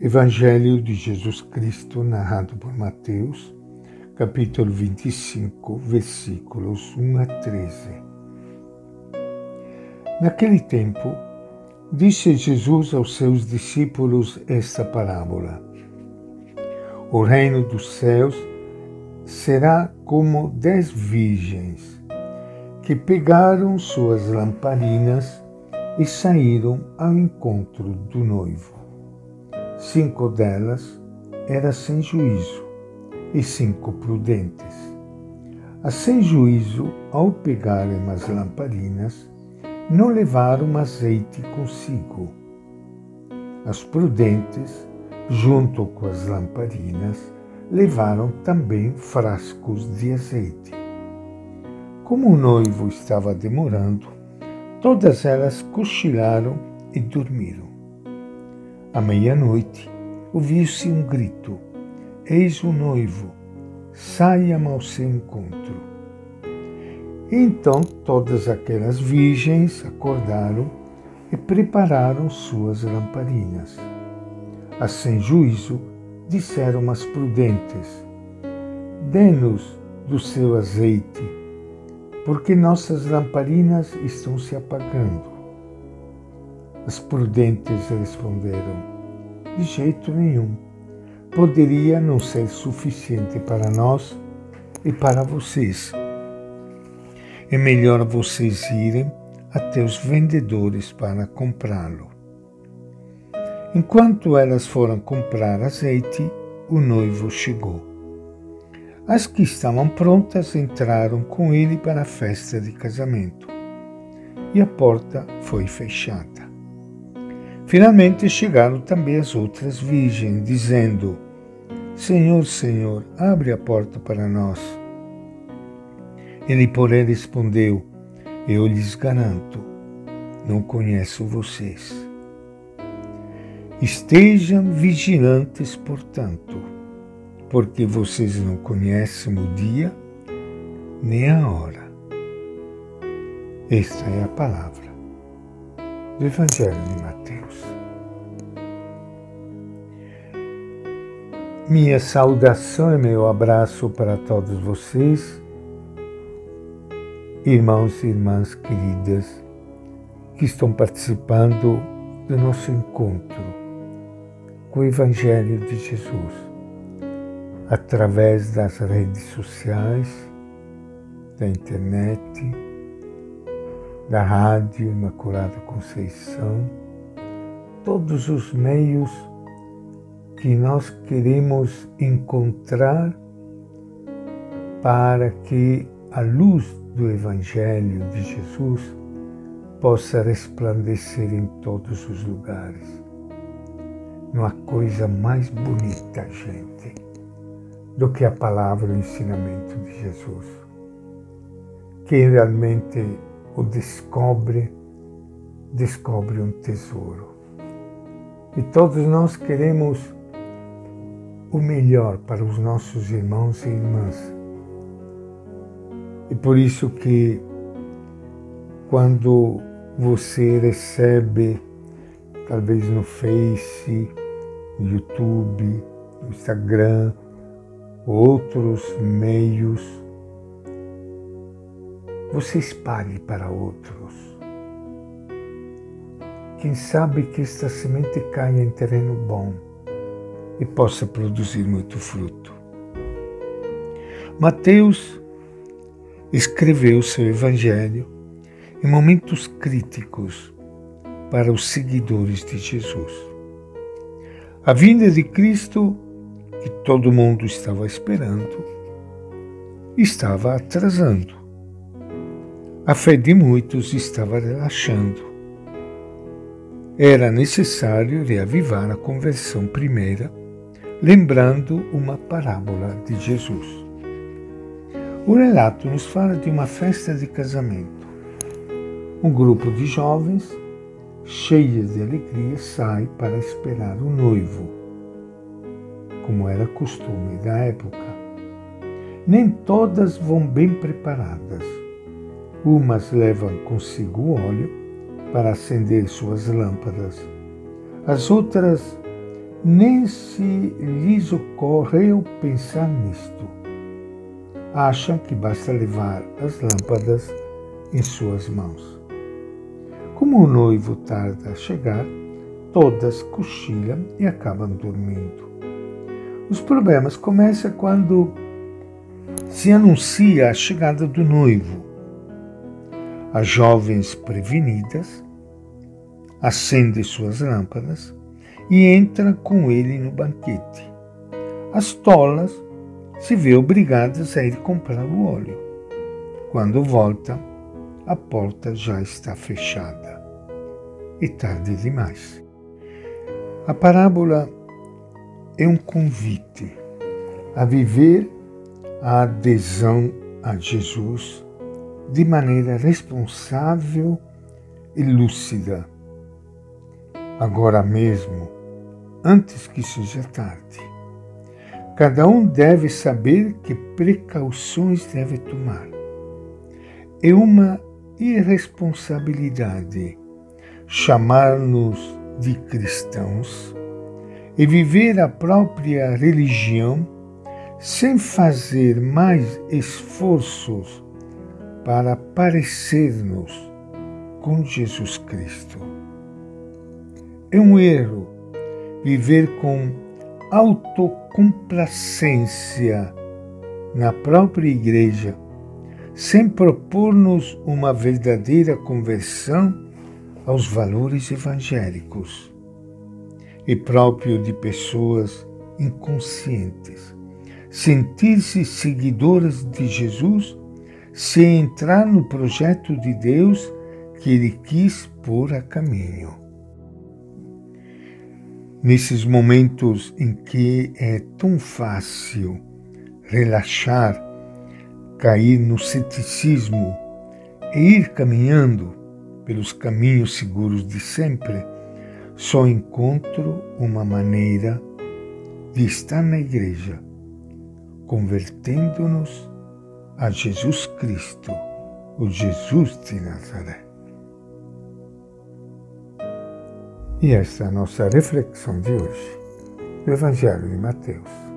Evangelho de Jesus Cristo, narrado por Mateus, capítulo 25, versículos 1 a 13. Naquele tempo, disse Jesus aos seus discípulos esta parábola: O reino dos céus será como dez virgens que pegaram suas lamparinas e saíram ao encontro do noivo. Cinco delas eram sem juízo e cinco prudentes. As sem juízo, ao pegarem as lamparinas, não levaram azeite consigo. As prudentes, junto com as lamparinas, levaram também frascos de azeite. Como o noivo estava demorando, todas elas cochilaram e dormiram. À meia-noite, ouviu-se um grito: Eis o noivo, saia ao seu encontro. Então todas aquelas virgens acordaram e prepararam suas lamparinas. As sem juízo disseram às prudentes: Dê-nos do seu azeite, porque nossas lamparinas estão se apagando. As prudentes responderam: De jeito nenhum. Poderia não ser suficiente para nós e para vocês. É melhor vocês irem até os vendedores para comprá-lo. Enquanto elas foram comprar azeite, o noivo chegou. As que estavam prontas entraram com ele para a festa de casamento e a porta foi fechada. Finalmente chegaram também as outras virgens, dizendo: Senhor, Senhor, abre a porta para nós. Ele, porém, respondeu: Eu lhes garanto, não conheço vocês. Estejam vigilantes, portanto, porque vocês não conhecem o dia nem a hora. Esta é a palavra do Evangelho de Mateus. Minha saudação e meu abraço para todos vocês, irmãos e irmãs queridas, que estão participando do nosso encontro com o Evangelho de Jesus, através das redes sociais, da internet, da Rádio Imaculada Conceição, todos os meios que nós queremos encontrar para que a luz do Evangelho de Jesus possa resplandecer em todos os lugares. Não há coisa mais bonita, gente, do que a palavra e o ensinamento de Jesus. Quem realmente o descobre, descobre um tesouro. E todos nós queremos o melhor para os nossos irmãos e irmãs. E por isso que quando você recebe, talvez no Face, no YouTube, no Instagram, outros meios, você espalhe para outros. Quem sabe que esta semente caia em terreno bom e possa produzir muito fruto. Mateus escreveu seu evangelho em momentos críticos para os seguidores de Jesus. A vinda de Cristo, que todo mundo estava esperando, estava atrasando a fé de muitos estava relaxando. Era necessário reavivar a conversão primeira, lembrando uma parábola de Jesus. O relato nos fala de uma festa de casamento. Um grupo de jovens, cheias de alegria, sai para esperar o noivo, como era costume da época. Nem todas vão bem preparadas Umas levam consigo óleo para acender suas lâmpadas. As outras nem se lhes ocorreu pensar nisto. Acham que basta levar as lâmpadas em suas mãos. Como o noivo tarda a chegar, todas cochilam e acabam dormindo. Os problemas começam quando se anuncia a chegada do noivo. As jovens prevenidas acendem suas lâmpadas e entram com ele no banquete. As tolas se vê obrigadas a ir comprar o óleo. Quando volta, a porta já está fechada e tarde demais. A parábola é um convite a viver a adesão a Jesus de maneira responsável e lúcida. Agora mesmo, antes que seja tarde. Cada um deve saber que precauções deve tomar. É uma irresponsabilidade chamar-nos de cristãos e viver a própria religião sem fazer mais esforços para parecer-nos com Jesus Cristo. É um erro viver com autocomplacência na própria igreja, sem propor-nos uma verdadeira conversão aos valores evangélicos e próprio de pessoas inconscientes. Sentir-se seguidoras de Jesus sem entrar no projeto de Deus que Ele quis pôr a caminho. Nesses momentos em que é tão fácil relaxar, cair no ceticismo e ir caminhando pelos caminhos seguros de sempre, só encontro uma maneira de estar na igreja, convertendo-nos a Jesus Cristo, o Jesus de Nazaré. E esta é a nossa reflexão de hoje, do Evangelho de Mateus.